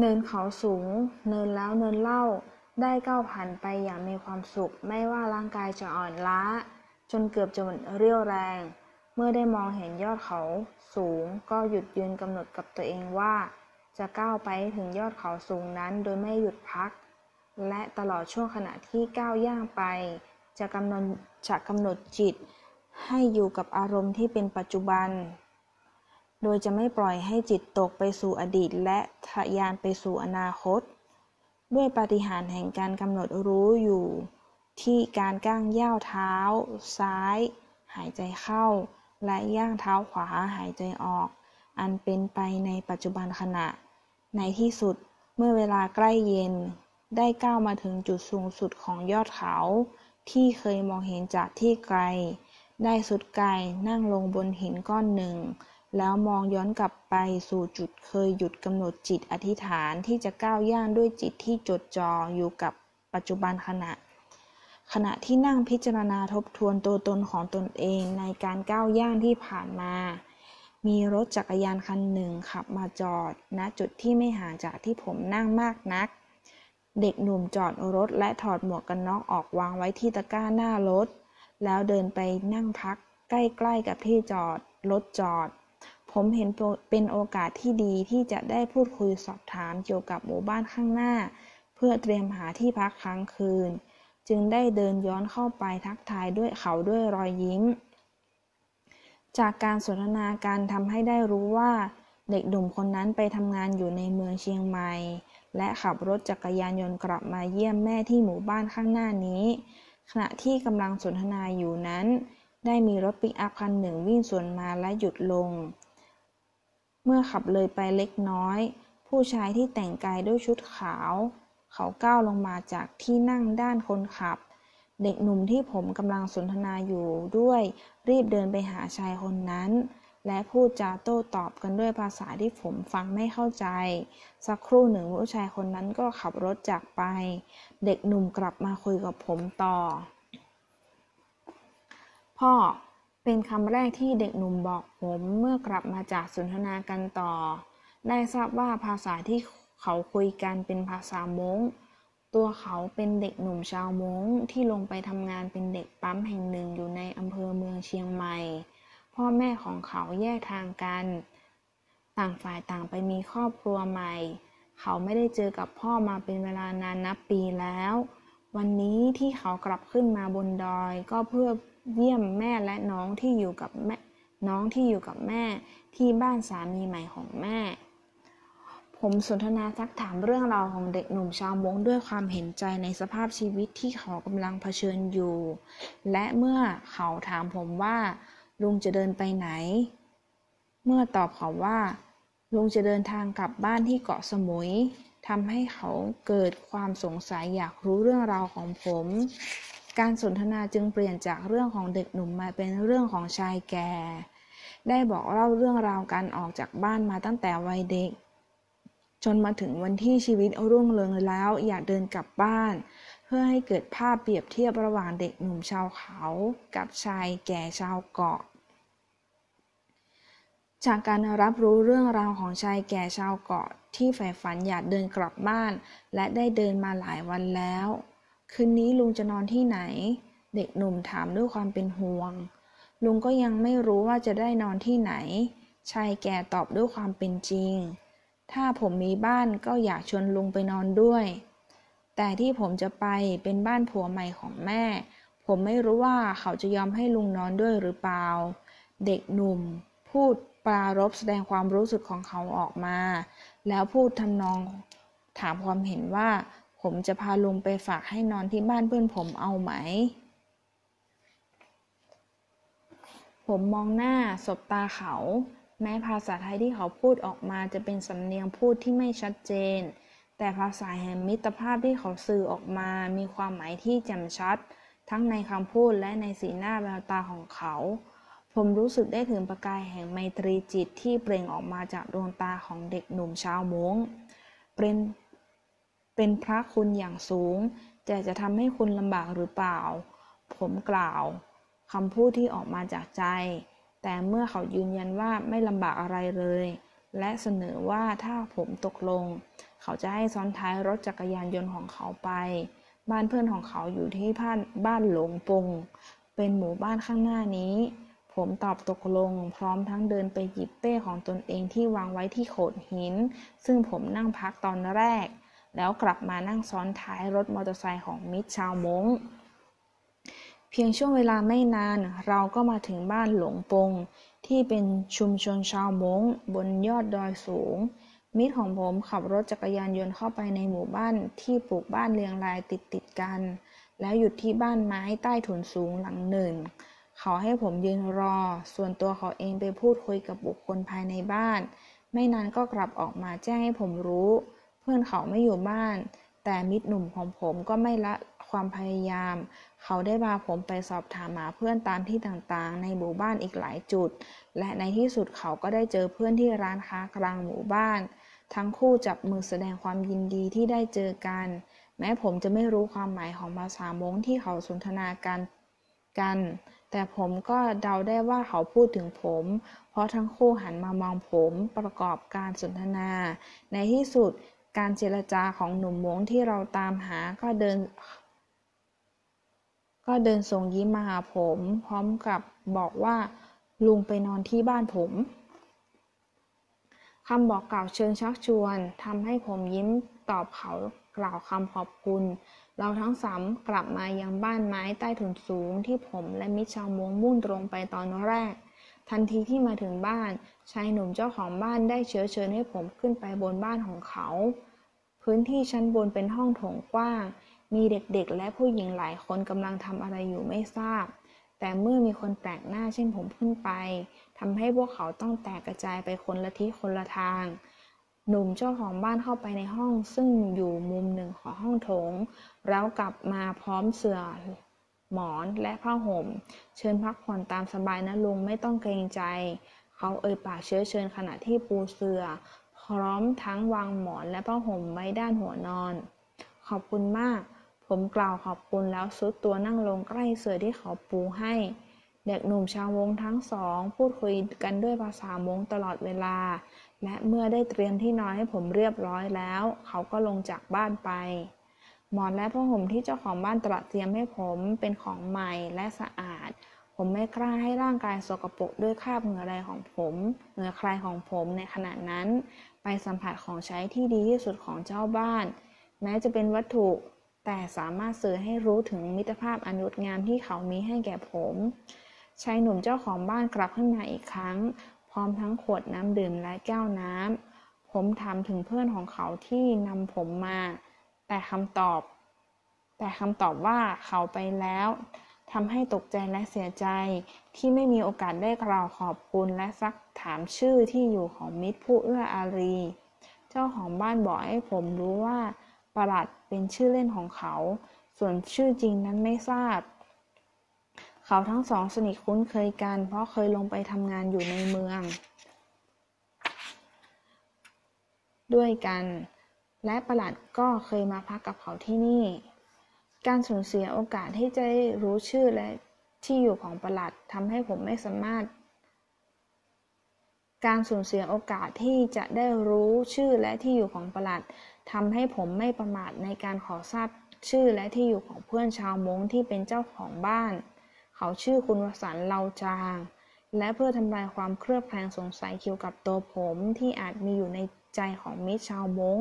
เนินเขาสูง เนินแล้วเนินเล่า ได้ก้าวผ่านไปอย่างมีความสุข ไม่ว่าร่างกายจะอ่อนล้า จนเกือบจะหมดเรี่ยวแรง เมื่อได้มองเห็นยอดเขาสูง ก็หยุดยืนกำหนดกับตัวเองว่า จะก้าวไปถึงยอดเขาสูงนั้นโดยไม่หยุดพัก และตลอดช่วงขณะที่ก้าวย่างไป จะกำหนดจะกำหนดจิต ให้อยู่กับอารมณ์ที่เป็นปัจจุบัน โดยจะไม่ปล่อยให้จิตตกไปสู่อดีตและทะยานไปสู่อนาคต ด้วยปฏิหารแห่งการกำหนดรู้อยู่ ที่การก้างย่าวเท้า ซ้าย หายใจเข้า และย่างเท้าขวาหายใจออก อันเป็นไปในปัจจุบันขณะ ในที่สุดเมื่อเวลาใกล้เย็น ได้ก้าวมาถึงจุดสูงสุดของยอดเขา ที่เคยมองเห็นจากที่ไกล ได้สุดไกลนั่งลงบนหินก้อนหนึ่ง แล้วมองย้อนกลับไปสู่จุดเคยหยุดกำหนดจิตอธิษฐานที่จะก้าวย่างด้วยจิตที่จดจ่ออยู่กับปัจจุบันขณะ ขณะที่นั่งพิจารณาทบทวนตัวตนของตนเองในการก้าวย่างที่ผ่านมา มีรถจักรยานคันหนึ่งขับมาจอดณจุดที่ไม่ห่างจากที่ผมนั่งมากนัก เด็กหนุ่มจอดรถและถอดหมวกกันน็อกออกวางไว้ที่ตะกร้าหน้ารถ แล้วเดินไปนั่งพักใกล้ๆกับที่จอดรถจอด ผมเห็นเป็นโอกาสที่ดีที่จะได้พูดคุยสอบถามเกี่ยวกับหมู่บ้านข้างหน้า เพื่อเตรียมหาที่พักค้างคืน จึงได้เดินย้อนเข้าไปทักทายด้วยเขาด้วยรอยยิ้ม จากการสนทนาการทำให้ได้รู้ว่า เด็กหนุ่มคนนั้นไปทำงานอยู่ในเมืองเชียงใหม่ และขับรถจักรยานยนต์กลับมาเยี่ยมแม่ที่หมู่บ้านข้างหน้านี้ ขณะที่กำลังสนทนาอยู่นั้นได้มีรถปิกอัพคันหนึ่งวิ่งสวนมาและหยุดลง เมื่อขับเลยไปเล็กน้อย ผู้ชายที่แต่งกายด้วยชุดขาว เขาก้าวลงมาจากที่นั่งด้านคนขับ เด็กหนุ่มที่ผมกำลังสนทนาอยู่ด้วย รีบเดินไปหาชายคนนั้น และพูดจาโต้ตอบกันด้วยภาษาที่ผมฟังไม่เข้าใจ สักครู่หนึ่งผู้ชายคนนั้นก็ขับรถจากไป เด็กหนุ่มกลับมาคุยกับผมต่อ พ่อ เป็นคำแรกที่เด็กหนุ่มบอกผมเมื่อกลับมาจากสนทนากันต่อ ได้ทราบว่าภาษาที่เขาคุยกันเป็นภาษามงตัวเขาเป็นเด็กหนุ่มชาวมงที่ลงไปทำงานเป็นเด็กปั๊มแห่งหนึ่งอยู่ในอำเภอเมืองเชียงใหม่ พ่อแม่ของเขาแยกทางกัน ต่างฝ่ายต่างไปมีครอบครัวใหม่ เขาไม่ได้เจอกับพ่อมาเป็นเวลานานนับปีแล้ว วันนี้ที่เขากลับขึ้นมาบนดอยก็เพื่อ เยี่ยมแม่และน้องที่อยู่กับแม่น้องที่อยู่กับแม่ที่บ้านสามีใหม่ของแม่ ผมสนทนาซักถามเรื่องราวของเด็กหนุ่มชาวมงด้วยความเห็นใจในสภาพชีวิตที่เขากำลังเผชิญอยู่ และเมื่อเขาถามผมว่าลุงจะเดินไปไหน เมื่อตอบเขาว่าลุงจะเดินทางกลับบ้านที่เกาะสมุยทำให้เขาเกิดความสงสัยอยากรู้เรื่องราวของผม การสนทนาจึงเปลี่ยนจากเรื่องของเด็กหนุ่มมาเป็นเรื่องของชายแก่ ได้บอกเล่าเรื่องราวการออกจากบ้านมาตั้งแต่วัยเด็ก จนมาถึงวันที่ชีวิตรุ่งเรืองแล้วอยากเดินกลับบ้าน เพื่อให้เกิดภาพเปรียบเทียบระหว่างเด็กหนุ่มชาวเขา กับชายแก่ชาวเกาะจากการรับรู้เรื่องราวของชายแก่ชาวเกาะที่ใฝ่ฝันอยากเดินกลับบ้าน และได้เดินมาหลายวันแล้ว คืนนี้ลุงจะนอนที่ไหน เด็กหนุ่มถามด้วยความเป็นห่วง ลุงก็ยังไม่รู้ว่าจะได้นอนที่ไหน ชายแก่ตอบด้วยความเป็นจริง ถ้าผมมีบ้านก็อยากชวนลุงไปนอนด้วย แต่ที่ผมจะไปเป็นบ้านผัวใหม่ของแม่ ผมไม่รู้ว่าเขาจะยอมให้ลุงนอนด้วยหรือเปล่า เด็กหนุ่ม พูดปรารบแสดงความรู้สึกของเขาออกมา แล้วพูดทำนองถามความเห็นว่า ผมจะพาลุงไปฝากให้นอนที่บ้านเพื่อนผมเอาไหม ผมมองหน้า สบตาเขา แม้ภาษาไทยที่เขาพูดออกมาจะเป็นสำเนียงพูดที่ไม่ชัดเจน แต่ภาษาแห่งมิตรภาพที่เขาสื่อออกมามีความหมายที่แจ่มชัด ทั้งในคำพูดและในสีหน้าแววตาของเขา ผมรู้สึกได้ถึงประกายแห่งไมตรีจิตที่เปล่งออกมาจากดวงตาของเด็กหนุ่มชาวมงเป็น เป็นพระคุณอย่างสูง แต่จะทำให้คุณลำบากหรือเปล่า ผมกล่าวคำพูดที่ออกมาจากใจ แต่เมื่อเขายืนยันว่าไม่ลำบากอะไรเลย และเสนอว่าถ้าผมตกลง เขาจะให้ซ้อนท้ายรถจักรยานยนต์ของเขาไป บ้านเพื่อนของเขาอยู่ที่บ้านบ้านหลงปง เป็นหมู่บ้านข้างหน้านี้ ผมตอบตกลง พร้อมทั้งเดินไปหยิบเป้ของตนเองที่วางไว้ที่โขดหิน ซึ่งผมนั่งพักตอนแรก แล้วกลับมานั่งซ้อนท้ายรถมอเตอร์ไซค์ของมิตรชาวมงเพียงช่วงเวลาไม่นานเราก็มาถึงบ้านหลงปง ที่เป็นชุมชนชาวมงบนยอดดอยสูง มิตรของผมขับรถจักรยานยนต์เข้าไปในหมู่บ้านที่ปลูกบ้านเรียงรายติดติดกัน แล้วหยุดที่บ้านไม้ใต้ถุนสูงหลังหนึ่งเขาให้ผมยืนรอ ส่วนตัวเขาเองไปพูดคุยกับบุคคลภายในบ้าน ไม่นานก็กลับออกมาแจ้งให้ผมรู้ พื่อนเขาไม่อยู่บ้าน แต่มิตรหนุ่มของผมก็ไม่ละความพยายาม เขาได้พาผมไปสอบถามหาเพื่อนตามที่ต่างๆ ในหมู่บ้านอีกหลายจุด และในที่สุดเขาก็ได้เจอเพื่อนที่ร้านค้ากลางหมู่บ้าน ทั้งคู่จับมือแสดงความยินดีที่ได้เจอกัน แม้ผมจะไม่รู้ความหมายของภาษามงที่เขาสนทนากันกัน แต่ผมก็เดาได้ว่าเขาพูดถึงผม เพราะทั้งคู่หันมามองผมประกอบการสนทนา ในที่สุด การเจรจาของหนุ่มมงที่เราตามหาก็เดิน ก็เดินส่งยิ้มมาหาผม พร้อมกับบอกว่าลุงไปนอนที่บ้านผมคำบอกกล่าวเชิงชักชวนทำให้ผมยิ้มตอบเขากล่าวคำขอบคุณ เราทั้งสามกลับมายังบ้านไม้ใต้ถุนสูงที่ผมและมิชาวมงมุ่งตรงไปตอนแรก ทันทีที่มาถึงบ้าน ชายหนุ่มเจ้าของบ้านได้เชื้อเชิญให้ผมขึ้นไปบนบ้านของเขา พื้นที่ชั้นบนเป็นห้องโถงกว้าง มีเด็กๆ และผู้หญิงหลายคนกำลังทำอะไรอยู่ไม่ทราบ แต่เมื่อมีคนแปลกหน้าเช่นผมขึ้นไปทำให้พวกเขาต้องแตกกระจายไปคนละทิศคนละทาง หนุ่มเจ้าของบ้านเข้าไปในห้องซึ่งอยู่มุมหนึ่งของห้องโถง แล้วกลับมาพร้อมเสื่อหมอนและผ้าห่ม เชิญพักผ่อนตามสบายนะลุงไม่ต้องเกรงใจ เขาเอ่ยปากเชื้อเชิญขณะที่ปูเสื่อ พร้อมทั้งวางหมอนและผ้าห่มไว้ด้านหัวนอน ขอบคุณมาก ผมกล่าวขอบคุณแล้วซุดตัวนั่งลงใกล้เสื่อที่เขาปูให้ เด็กหนุ่มชาววงทั้งสอง พูดคุยกันด้วยภาษามงตลอดเวลา และเมื่อได้เตรียมที่นอนให้ผมเรียบร้อยแล้ว เขาก็ลงจากบ้านไป หมอนและผ้าห่มที่เจ้าของบ้านตระเตรียมให้ผมเป็นของใหม่และสะอาดผมไม่กล้าให้ร่างกายสกปรกด้วยคราบเหงื่อใดของผม เหงื่อใครของผมในขณะนั้น ไปสัมผัสของใช้ที่ดีที่สุดของเจ้าบ้าน แม้จะเป็นวัตถุ แต่สามารถสื่อให้รู้ถึงมิตรภาพอันงดงามที่เขามีให้แก่ผมชายหนุ่มเจ้าของบ้านกลับขึ้นมาอีกครั้ง พร้อมทั้งขวดน้ำดื่มและแก้วน้ำผมถามถึงเพื่อนของเขาที่นำผมมา แต่คำตอบ แต่คำตอบว่าเขาไปแล้ว ทำให้ตกใจและเสียใจที่ไม่มีโอกาสได้กล่าวขอบคุณและซักถามชื่อที่อยู่ของมิตรผู้เอื้ออารี เจ้าของบ้านบอกให้ผมรู้ว่าประหลัดเป็นชื่อเล่นของเขา ส่วนชื่อจริงนั้นไม่ทราบ เขาทั้งสองสนิทคุ้นเคยกัน เพราะเคยลงไปทำงานอยู่ในเมือง ด้วยกัน และประหลัดก็เคยมาพักกับเขาที่นี่ การสูญเสียโอกาสที่จะรู้ชื่อและที่อยู่ของประหลัดทำให้ผมไม่สามารถ การสูญเสียโอกาสที่จะได้รู้ชื่อและที่อยู่ของประหลัดทำให้ผมไม่ประมาทในการขอทราบชื่อและที่อยู่ของเพื่อนชาวมงที่เป็นเจ้าของบ้าน เขาชื่อคุณวสันต์เลาจาง และเพื่อทำลายความเครือบแคลงสงสัยเกี่ยวกับตัวผมที่อาจมีอยู่ในใจของมิตรชาวมง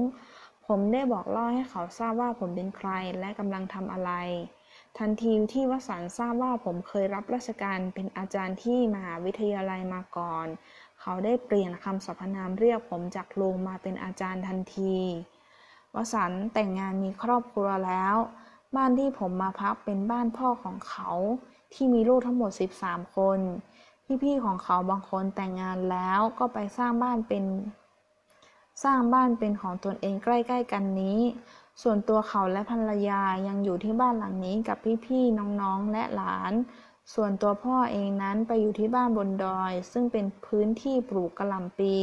ผมได้บอกเล่าให้เขาทราบว่าผมเป็นใครและกำลังทำอะไร ทันทีที่วสันทราบว่าผมเคยรับราชการเป็นอาจารย์ที่มหาวิทยาลัยมาก่อน เขาได้เปลี่ยนคำสรรพนามเรียกผมจากลุงมาเป็นอาจารย์ทันที วสันแต่งงานมีครอบครัวแล้ว บ้านที่ผมมาพักเป็นบ้านพ่อของเขา ที่มีลูกทั้งหมด 13 คน พี่ๆของเขาบางคนแต่งงานแล้วก็ไปสร้างบ้านเป็น สร้างบ้านเป็นของตนเองใกล้ ๆ กันนี้ ส่วนตัวเขาและภรรยายังอยู่ที่บ้านหลังนี้กับพี่ๆน้องๆและหลาน ส่วนตัวพ่อเองนั้นไปอยู่ที่บ้านบนดอย ซึ่งเป็นพื้นที่ปลูกกระหล่ำปี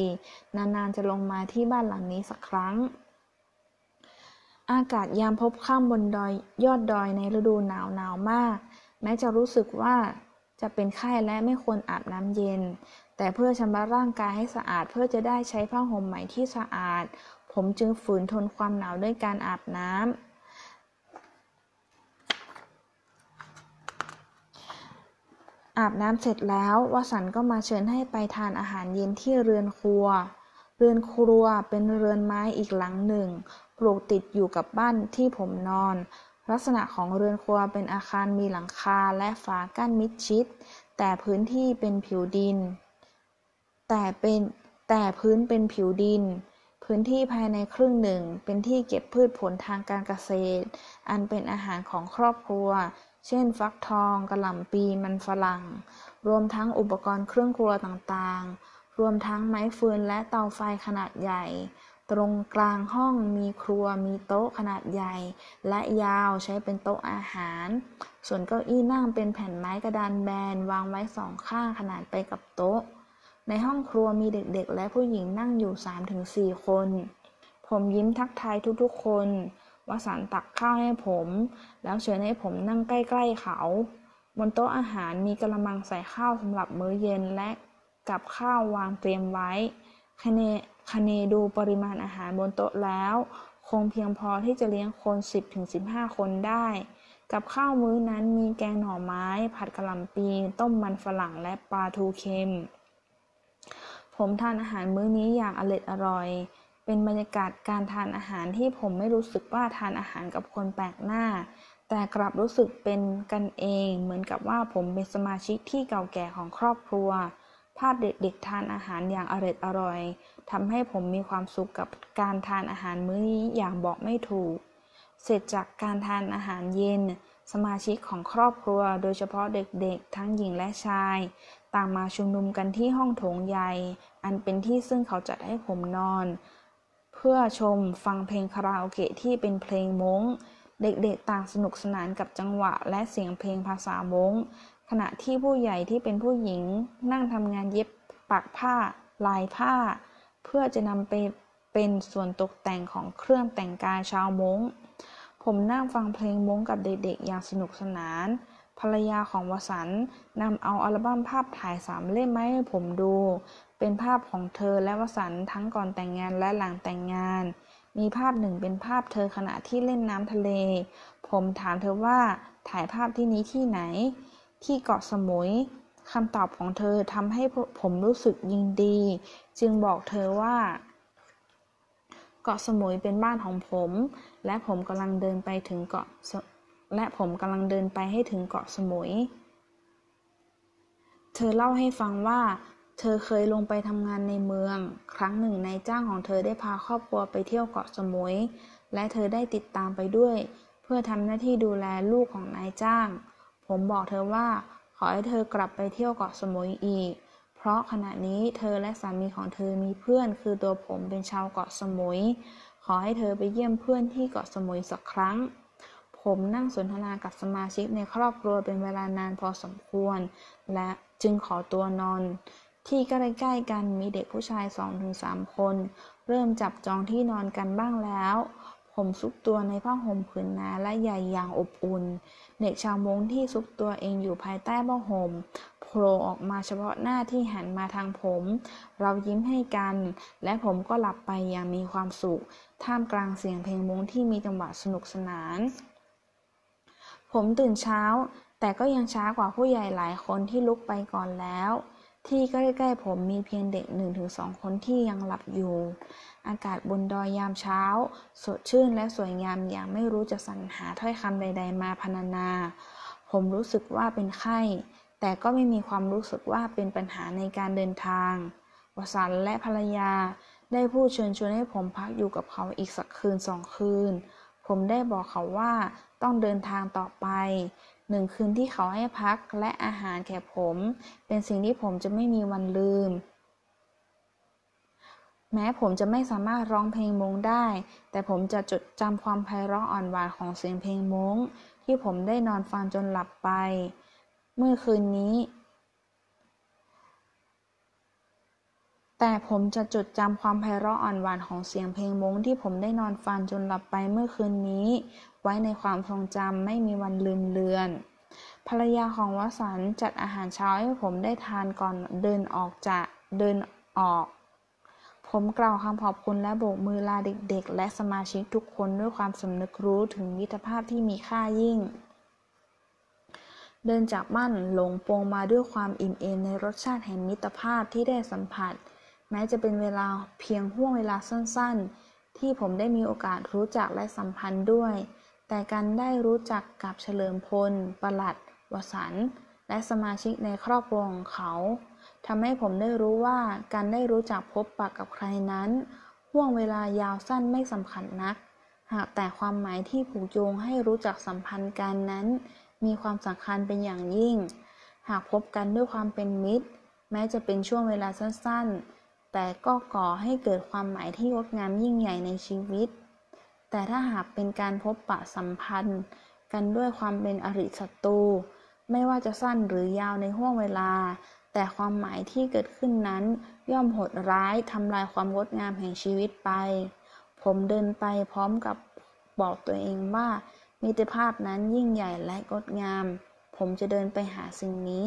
นานๆจะลงมาที่บ้านหลังนี้สักครั้งอากาศยามพบค่ำบนดอยยอดดอยในฤดูหนาวหนาวมาก แม้จะรู้สึกว่าจะเป็นไข้และไม่ควรอาบน้ำเย็น แต่เพื่อชำระร่างกายให้สะอาดเพื่อจะได้ใช้ผ้าห่มใหม่ที่สะอาด ผมจึงฝืนทนความหนาวด้วยการอาบน้ำอาบน้ำเสร็จแล้ววสันก็มาเชิญให้ไปทานอาหารเย็นที่เรือนครัว เรือนครัวเป็นเรือนไม้อีกหลังหนึ่ง ปลูกติดอยู่กับบ้านที่ผมนอน ลักษณะของเรือนครัวเป็นอาคารมีหลังคาและฝากั้นมิดชิด แต่พื้นที่เป็นผิวดิน แต่เป็นแต่พื้นเป็นผิวดิน พื้นที่ภายในครึ่งหนึ่ง เป็นที่เก็บพืชผลทางการเกษตร อันเป็นอาหารของครอบครัว เช่น ฟักทองกระหล่ำปีมันฝรั่ง รวมทั้งอุปกรณ์เครื่องครัวต่างๆ รวมทั้งไม้ฟืนและเตาไฟขนาดใหญ่ ตรงกลางห้องมีครัวมีโต๊ะขนาดใหญ่ และยาวใช้เป็นโต๊ะอาหาร ส่วนเก้าอี้นั่งเป็นแผ่นไม้กระดานแบนวางไว้สองข้างขนาดไปกับโต๊ะ ในห้องครัวมีเด็กๆ และผู้หญิงนั่งอยู่ 3-4 คน ผมยิ้มทักทายทุกๆ คนวสันตักข้าวให้ผม แล้วเชิญให้ผมนั่งใกล้ๆเขา บนโต๊ะอาหารมีกระมังใส่ข้าวสำหรับมื้อเย็นและกับข้าววางเตรียมไว้ คเนคเนดูปริมาณอาหารบนโต๊ะแล้ว คงเพียงพอที่จะเลี้ยงคน 10-15 คนได้ กับข้าวมื้อนั้นมีแกงหน่อไม้ ผัดกะหล่ำปี ต้มมันฝรั่งและปลาทูเค็ม ผมทานอาหารมื้อนี้อย่างอร็ดอร่อย เป็นบรรยากาศการทานอาหารที่ผมไม่รู้สึกว่าทานอาหารกับคนแปลกหน้า แต่กลับรู้สึกเป็นกันเอง เหมือนกับว่าผมเป็นสมาชิกที่เก่าแก่ของครอบครัว ภาพเด็กๆทานอาหารอย่างอร่อยอร่อยทำให้ผมมีความสุขกับการทานอาหารมื้อนี้อย่างบอกไม่ถูก เสร็จจากการทานอาหารเย็นสมาชิกของครอบครัว โดยเฉพาะเด็กๆ ทั้งหญิงและชาย ต่างมาชุมนุมกันที่ห้องโถงใหญ่ อันเป็นที่ซึ่งเขาจัดให้ผมนอน เพื่อชมฟังเพลงคาราโอเกะที่เป็นเพลงม้ง เด็กๆต่างสนุกสนานกับจังหวะและเสียงเพลงภาษาม้ง ขณะที่ผู้ใหญ่ที่เป็นผู้หญิงนั่งทำงานเย็บปักผ้า ลายผ้า เพื่อจะนำไปเป็นส่วนตกแต่งของเครื่องแต่งกายชาวม้ง ผมนั่งฟังเพลงม้งกับเด็กๆอย่างสนุกสนาน ภรรยาของวสันนำเอาอัลบั้มภาพถ่ายสามเล่มมาให้ผมดู เป็นภาพของเธอและวสันต์ทั้งก่อนแต่งงานและหลังแต่งงาน มีภาพหนึ่งเป็นภาพเธอขณะที่เล่นน้ำทะเล ผมถามเธอว่าถ่ายภาพที่นี้ที่ไหน ที่เกาะสมุยคำตอบของเธอทำให้ผมรู้สึกยินดี จึงบอกเธอว่า เกาะสมุยเป็นบ้านของผม และผมกำลังเดินไปถึงเกาะ และผมกำลังเดินไปให้ถึงเกาะสมุย เธอเล่าให้ฟังว่า เธอเคยลงไปทำงานในเมือง ครั้งหนึ่งนายจ้างของเธอได้พาครอบครัวไปเที่ยวเกาะสมุย และเธอได้ติดตามไปด้วย เพื่อทำหน้าที่ดูแลลูกของนายจ้าง ผมบอกเธอว่า ขอให้เธอกลับไปเที่ยวเกาะสมุยอีก เพราะขณะนี้เธอและสามีของเธอมีเพื่อน คือตัวผมเป็นชาวเกาะสมุย ขอให้เธอไปเยี่ยมเพื่อนที่เกาะสมุยสักครั้ง ผมนั่งสนทนากับสมาชิกในครอบครัวเป็นเวลานานพอสมควร และจึงขอตัวนอน ที่ใกล้ๆกันมีเด็กผู้ชายสองถึงสามคน เริ่มจับจองที่นอนกันบ้างแล้ว ผมซุกตัวในผ้าห่มผืนหนาและใหญ่อย่างอบอุ่น เด็กชาวมงที่ซุกตัวเองอยู่ภายใต้ผ้าห่มโผล่ออกมาเฉพาะหน้าที่หันมาทางผม เรายิ้มให้กัน และผมก็หลับไปอย่างมีความสุข ท่ามกลางเสียงเพลงมงที่มีจังหวะสนุกสนาน ผมตื่นเช้า แต่ก็ยังช้ากว่าผู้ใหญ่หลายคนที่ลุกไปก่อนแล้ว ที่ใกล้ๆผมมีเพียงเด็กหนึ่งถึงสองคนที่ยังหลับอยู่ อากาศบนดอยยามเช้า สดชื่นและสวยงามอย่างไม่รู้จะสรรหาถ้อยคำใด ๆ มาพรรณนา ผมรู้สึกว่าเป็นไข้ แต่ก็ไม่มีความรู้สึกว่าเป็นปัญหาในการเดินทางวสันและภรรยาได้พูดเชิญชวนให้ผมพักอยู่กับเขาอีกสักคืนสองคืน ผมได้บอกเขาว่าต้องเดินทางต่อไปหนึ่งคืนที่เขาให้พักและอาหารแก่ผม เป็นสิ่งที่ผมจะไม่มีวันลืม แม้ผมจะไม่สามารถร้องเพลงมงได้ แต่ผมจะจดจำความไพเราะอ่อนหวานของเสียงเพลงมงที่ผมได้นอนฟังจนหลับไป เมื่อคืนนี้ แต่ผมจะจดจำความไพเราะอ่อนหวานของเสียงเพลงม้งที่ผมได้นอนฟังจนหลับไปเมื่อคืนนี้ ไว้ในความทรงจำไม่มีวันลืมเลือน ภรรยาของวสันต์จัดอาหารเช้าให้ผมได้ทานก่อนเดินออกจากเดินออก ผมกล่าวคำขอบคุณและโบกมือลาเด็กๆ และสมาชิกทุกคนด้วยความสำนึกรู้ถึงมิตรภาพที่มีค่ายิ่งเดินจากบ้านหลงโปงมาด้วยความอิ่มเอมในรสชาติแห่งมิตรภาพที่ได้สัมผัส แม้จะเป็นเวลาเพียงห่วงเวลาสั้นๆ ที่ผมได้มีโอกาสรู้จักและสัมพันธ์ด้วย แต่การได้รู้จักกับเฉลิมพล ประหลัด วสันต์และสมาชิกในครอบครัวของเขาทำให้ผมได้รู้ว่าการได้รู้จักพบปะกับใครนั้นห่วงเวลายาวสั้นไม่สำคัญนัก หากแต่ความหมายที่ผูกโยงให้รู้จักสัมพันธ์กันนั้น มีความสำคัญเป็นอย่างยิ่ง หากพบกันด้วยความเป็นมิตร แม้จะเป็นช่วงเวลาสั้นๆ แต่ก็ก่อให้เกิดความหมายที่งดงามยิ่งใหญ่ในชีวิต แต่ถ้าหากเป็นการพบปะสัมพันธ์ กันด้วยความเป็นอริศัตรูไม่ว่าจะสั้นหรือยาวในห่วงเวลา แต่ความหมายที่เกิดขึ้นนั้น ย่อมโหดร้ายทำลายความงดงามแห่งชีวิตไป ผมเดินไปพร้อมกับบอกตัวเองว่ามิตรภาพนั้นยิ่งใหญ่และงดงาม ผมจะเดินไปหาสิ่งนี้